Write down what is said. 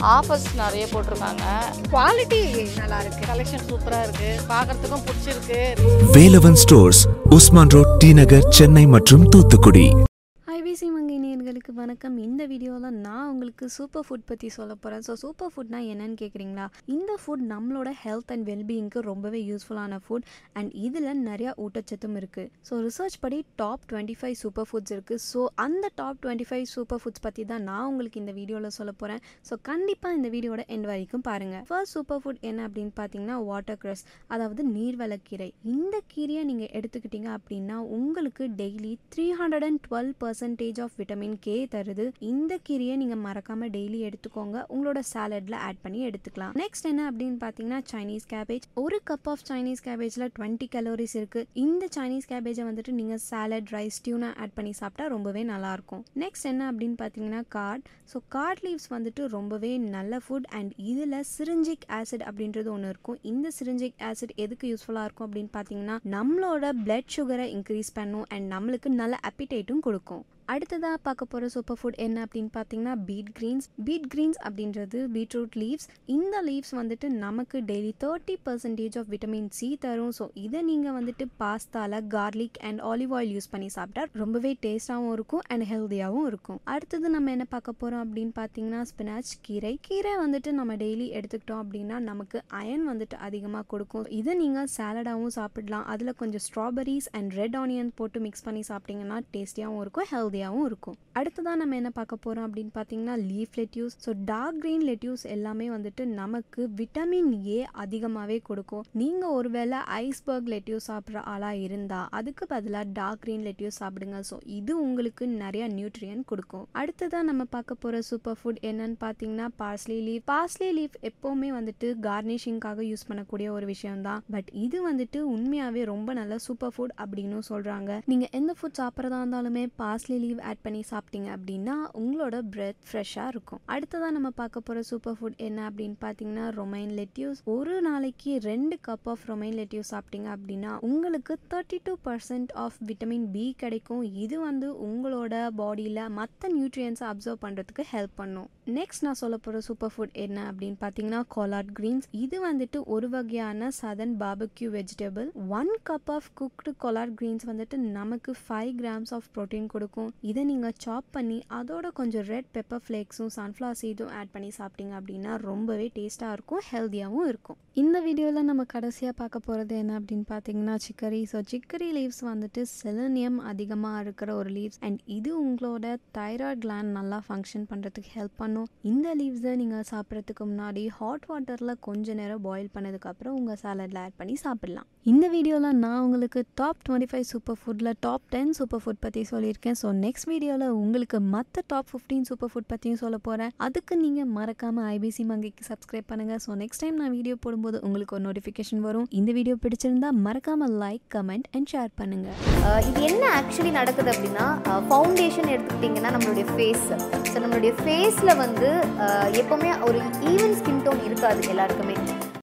Offers நிறைய போட்டிருக்காங்க. Quality நல்லா இருக்கு கலெக்ஷன் சூப்பராக இருக்குது பார்க்குறதுக்கும் பிடிச்சிருக்கு. Velavan stores Usman road T Nagar Chennai மற்றும் தூத்துக்குடி. வணக்கம். இந்த வீடியோவில் நான் உங்களுக்கு சூப்பர் ஃபுட் பற்றி சொல்ல போகிறேன் ஸோ சூப்பர் ஃபுட்னா என்னன்னு கேட்குறீங்களா இந்த ஃபுட் நம்மளோட ஹெல்த் அண்ட் வெல்பீயிங்க்கு ரொம்பவே யூஸ்ஃபுல்லான ஃபுட் அண்ட் இதில் நிறையா ஊட்டச்சத்தும் இருக்குது ஸோ ரிசர்ச் படி top twenty five super foods இருக்குது ஸோ அந்த top twenty five super foods பற்றி தான் நான் உங்களுக்கு இந்த வீடியோவில் சொல்ல போகிறேன் ஸோ கண்டிப்பாக இந்த வீடியோட எண்ட் வரைக்கும் பாருங்கள் ஃபர்ஸ்ட் சூப்பர் ஃபுட் என்ன அப்படின்னு பார்த்தீங்கன்னா வாட்டர் கிரஸ் அதாவது நீர்வளக்கீரை. இந்த கீரையை நீங்கள் எடுத்துக்கிட்டீங்க அப்படின்னா உங்களுக்கு daily three hundred and twelve percentage of vitamin K தருது. இந்த கீரையை நீங்கள் மறக்காமல் டெய்லி எடுத்துக்கோங்க. உங்களோட சாலடில் ஆட் பண்ணி எடுத்துக்கலாம். நெக்ஸ்ட் என்ன அப்படின்னு பார்த்தீங்கன்னா சைனீஸ் கேபேஜ் ஒரு கப் ஆஃப் சைனீஸ் கேபேஜில் டுவெண்ட்டி கலோரிஸ் இருக்குது இந்த சைனீஸ் கேபேஜை வந்துட்டு நீங்கள் சாலட் ரைஸ் டியூனா ஆட் பண்ணி சாப்பிட்டா ரொம்பவே நல்லாயிருக்கும் நெக்ஸ்ட் என்ன அப்படின்னு பார்த்தீங்கன்னா கார்ட் ஸோ கார்ட் லீவ்ஸ் வந்துட்டு ரொம்பவே நல்ல ஃபுட் அண்ட் இதில் சிரிஞ்சிக் ஆசிட் அப்படின்றது ஒன்று இருக்கும். இந்த சிரிஞ்சிக் ஆசிட் எதுக்கு யூஸ்ஃபுல்லாக இருக்கும் அப்படின்னு பார்த்தீங்கன்னா நம்மளோட பிளட் சுகரை இன்க்ரீஸ் பண்ணும் அண்ட் நம்மளுக்கு நல்ல அப்பிடைட்டும் கொடுக்கும். அடுத்ததாக பார்க்க போகிற சூப்பர் ஃபுட் என்ன அப்படின்னு பார்த்தீங்கன்னா பீட் கிரீன்ஸ் பீட் கிரீன்ஸ் அப்படின்றது பீட்ரூட் லீவ்ஸ் இந்த லீவ்ஸ் வந்துட்டு நமக்கு daily thirty percentage of vitamin C தரும். ஸோ இதை நீங்கள் வந்துட்டு பாஸ்தாவில் garlic and olive oil use பண்ணி சாப்பிட்டா ரொம்பவே டேஸ்ட்டாகவும் இருக்கும் அண்ட் ஹெல்த்தியாகவும் இருக்கும். அடுத்தது நம்ம என்ன பார்க்க போகிறோம் அப்படின்னு பார்த்தீங்கன்னா ஸ்பினாச் கீரை. கீரை வந்துட்டு நம்ம டெய்லி எடுத்துக்கிட்டோம் அப்படின்னா நமக்கு அயன் வந்துட்டு அதிகமாக கொடுக்கும். இதை நீங்கள் சாலடாகவும் சாப்பிடலாம். அதில் கொஞ்சம் ஸ்ட்ராபெரிஸ் அண்ட் ரெட் ஆனியன் போட்டு மிக்ஸ் பண்ணி சாப்பிட்டீங்கன்னா டேஸ்டியாகவும் இருக்கும் ஹெல்த்தியாகவும் இருக்கும். அடுத்ததான் நம்ம என்ன பார்க்க போகிறோம் அப்படின்னு பார்த்தீங்கன்னா leaf lettuce so dark green lettuce எல்லாமே வந்துட்டு நமக்கு விட்டமின் ஏ அதிகமாகவே கொடுக்கும். நீங்கள் ஒருவேளை ஐஸ்பர்க் லெட்யூஸ் சாப்பிட்ற ஆளாக இருந்தால் அதுக்கு பதிலாக டார்க் க்ரீன் லெட்யூஸ் சாப்பிடுங்க. ஸோ இது உங்களுக்கு நிறைய நியூட்ரியன் கொடுக்கும். அடுத்ததான் நம்ம பார்க்க போகிற சூப்பர் ஃபுட் என்னன்னு பார்த்தீங்கன்னா பார்ஸ்லி லீஃப் பார்ஸ்லி லீஃப் எப்போவுமே வந்துட்டு கார்னிஷிங்காக யூஸ் பண்ணக்கூடிய ஒரு விஷயம் தான் பட் இது வந்துட்டு உண்மையாகவே ரொம்ப நல்ல சூப்பர் ஃபுட் அப்படின்னு சொல்கிறாங்க நீங்கள் எந்த ஃபுட் சாப்பிட்றதா இருந்தாலுமே பார்ஸ்லி லீவ் ஆட் பண்ணி சாப்பிட்டீங்க அப்படின்னா உங்களோட பிரெத் ஃப்ரெஷ்ஷாக இருக்கும். அடுத்ததாக நம்ம பார்க்க போகிற சூப்பர் ஃபுட் என்ன அப்படின்னு பார்த்தீங்கன்னா ரொமைன் லெட்யூஸ் ஒரு நாளைக்கு ரெண்டு கப் ஆஃப் ரொமைன் லெட்யூஸ் சாப்பிட்டீங்க அப்படின்னா உங்களுக்கு thirty two percent of vitamin B கிடைக்கும். இது வந்து உங்களோட பாடியில் மற்ற நியூட்ரியன்ஸை அப்சர்வ் பண்ணுறதுக்கு ஹெல்ப் பண்ணும். நெக்ஸ்ட் நான் சொல்ல போகிற சூப்பர் ஃபுட் என்ன அப்படின்னு பார்த்தீங்கன்னா கோலாட் க்ரீன்ஸ் இது வந்துட்டு ஒரு வகையான southern barbecue vegetable one cup of cooked collard greens வந்துட்டு நமக்கு ஃபைவ் கிராம்ஸ் ஆஃப் ப்ரோட்டீன் கொடுக்கும். இதை நீங்கள் சாப் பண்ணி அதோட கொஞ்சம் ரெட் பெப்பர் ஃப்ளேக்ஸும் சன்ஃப்ளவர் சீடும் ஆட் பண்ணி சாப்பிட்டீங்க அப்படின்னா ரொம்பவே டேஸ்ட்டாக இருக்கும் ஹெல்த்தியாகவும் இருக்கும். இந்த வீடியோவில் நம்ம கடைசியாக பார்க்க போகிறது என்ன அப்படின்னு பார்த்தீங்கன்னா சிக்கரி ஸோ சிக்கரி லீவ்ஸ் வந்துட்டு செலனியம் அதிகமாக இருக்கிற ஒரு லீவ்ஸ் அண்ட் இது உங்களோட தைராய்ட் கிளாண்ட் நல்லா ஃபங்க்ஷன் பண்ணுறதுக்கு ஹெல்ப் பண்ணும். இந்த லீவ்ஸை நீங்கள் சாப்பிட்றதுக்கு முன்னாடி ஹாட் வாட்டரில் கொஞ்ச நேரம் பாயில் பண்ணதுக்கப்புறம் உங்கள் சாலடில் ஆட் பண்ணி சாப்பிட்லாம். இந்த வீடியோவில் நான் உங்களுக்கு டாப் டுவெண்ட்டி ஃபைவ் சூப்பர் ஃபுட்டில் டாப் டென் சூப்பர் ஃபுட் பற்றி சொல்லியிருக்கேன். ஸோ நெக்ஸ்ட் வீடியோவில் உங்களுக்கு மற்ற டாப் ஃபிஃப்டீன் சூப்பர் ஃபுட் பற்றியும் சொல்ல போகிறேன் அதுக்கு நீங்கள் மறக்காமல் ஐபிசி மங்கைக்கு சப்ஸ்கிரைப் பண்ணுங்கள் ஸோ நெக்ஸ்ட் டைம் நான் வீடியோ போடும்போது உங்களுக்கு ஒரு நோட்டிஃபிகேஷன் வரும். இந்த வீடியோ பிடிச்சிருந்தா மறக்காமல் லைக் கமெண்ட் அண்ட் ஷேர் பண்ணுங்கள் இது என்ன ஆக்சுவலி நடக்குது அப்படின்னா ஃபவுண்டேஷன் எடுத்துக்கிட்டிங்கன்னா நம்மளுடைய ஃபேஸ் ஸோ நம்மளுடைய ஃபேஸில் வந்து எப்போவுமே ஒரு ஈவன் ஸ்கின் டோன் இருக்காது எல்லாருக்குமே.